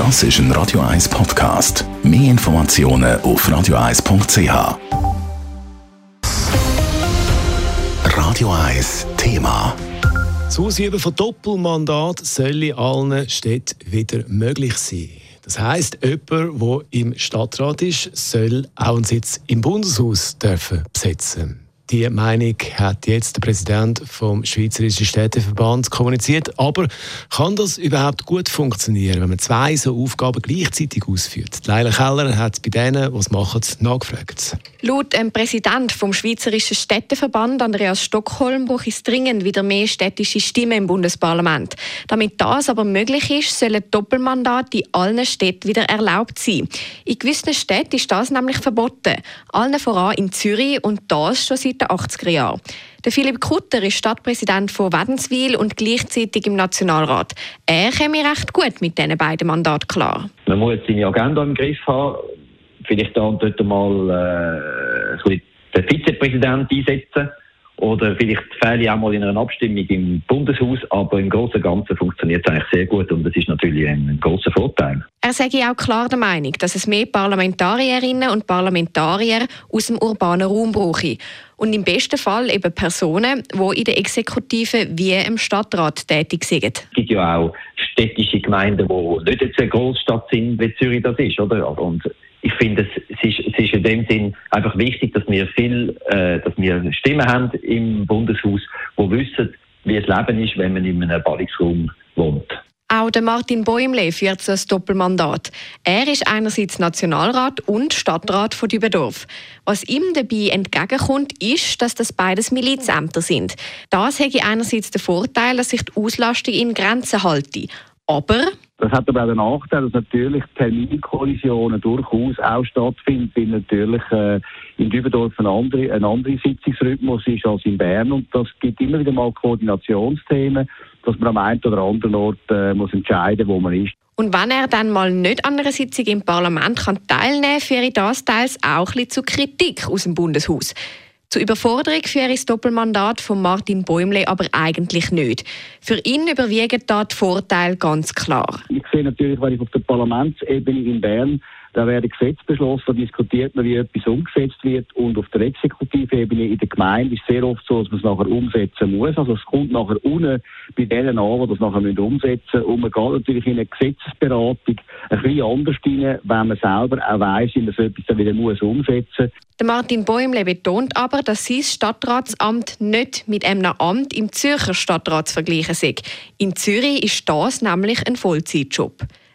Das ist ein Radio 1 Podcast. Mehr Informationen auf radio1.ch. Radio 1 Thema. Das Ausüben von Doppelmandat soll in allen Städten wieder möglich sein. Das heisst, jemand, der im Stadtrat ist, soll auch einen Sitz im Bundeshaus dürfen besetzen die Meinung hat jetzt der Präsident vom Schweizerischen Städteverband kommuniziert. Aber kann das überhaupt gut funktionieren, wenn man zwei so Aufgaben gleichzeitig ausführt? Leila Keller hat bei denen, die es machen, nachgefragt. Laut dem Präsident vom Schweizerischen Städteverband, Andreas Stockholm, braucht es dringend wieder mehr städtische Stimmen im Bundesparlament. Damit das aber möglich ist, sollen Doppelmandate in allen Städten wieder erlaubt sein. In gewissen Städten ist das nämlich verboten. Allen voran in Zürich und das schon seit den 80er Jahren. Der Philipp Kutter ist Stadtpräsident von Wädenswil und gleichzeitig im Nationalrat. Er käme recht gut mit diesen beiden Mandaten klar. Man muss seine Agenda im Griff haben. Vielleicht da und dort mal äh, den Vizepräsidenten einsetzen oder vielleicht fehle ich auch mal in einer Abstimmung im Bundeshaus, aber im Großen und Ganzen funktioniert es eigentlich sehr gut und das ist natürlich ein großer Vorteil. Er sage auch klar der Meinung, dass es mehr Parlamentarierinnen und Parlamentarier aus dem urbanen Raum brauche. Und im besten Fall eben Personen, die in der Exekutive wie im Stadtrat tätig sind. Es gibt ja auch städtische Gemeinden, die nicht jetzt eine Großstadt sind, wie Zürich das ist. Oder? Und ich finde, es ist, es ist in dem Sinn einfach wichtig, dass wir viel, äh, dass wir Stimmen haben im Bundeshaus, wo wissen, wie es Leben ist, wenn man in einem Ballungsraum wohnt. Auch der Martin Bäumle führt so ein Doppelmandat. Er ist einerseits Nationalrat und Stadtrat von Dübendorf. Was ihm dabei entgegenkommt, ist, dass das beides Milizämter sind. Das hätte einerseits den Vorteil, dass sich die Auslastung in Grenzen halte. Aber das hat aber auch den Nachteil, dass natürlich Terminkollisionen durchaus auch stattfinden, weil natürlich äh, in Dübendorf ein anderer ein andere Sitzungsrhythmus ist als in Bern und das gibt immer wieder mal Koordinationsthemen, dass man am einen oder anderen Ort äh, muss entscheiden, wo man ist. Und wenn er dann mal nicht an einer Sitzung im Parlament kann teilnehmen kann, führe das teils auch ein bisschen zu Kritik aus dem Bundeshaus. Zur Überforderung für das Doppelmandat von Martin Bäumle aber eigentlich nicht. Für ihn überwiegen da die Vorteile ganz klar. Ich sehe natürlich, wenn ich auf der Parlamentsebene in Bern da werden Gesetze beschlossen, diskutiert man, wie etwas umgesetzt wird. Und auf der Exekutivebene in der Gemeinde ist es sehr oft so, dass man es nachher umsetzen muss. Also es kommt nachher unten bei denen an, die das nachher umsetzen müssen. Und man geht natürlich in eine Gesetzesberatung ein bisschen anders rein, wenn man selber auch weiss, dass man etwas dann wieder muss umsetzen muss. Martin Bäumle betont aber, dass sein Stadtratsamt nicht mit einem Amt im Zürcher Stadtrat zu vergleichen sei. In Zürich ist das nämlich ein Vollzeitjob.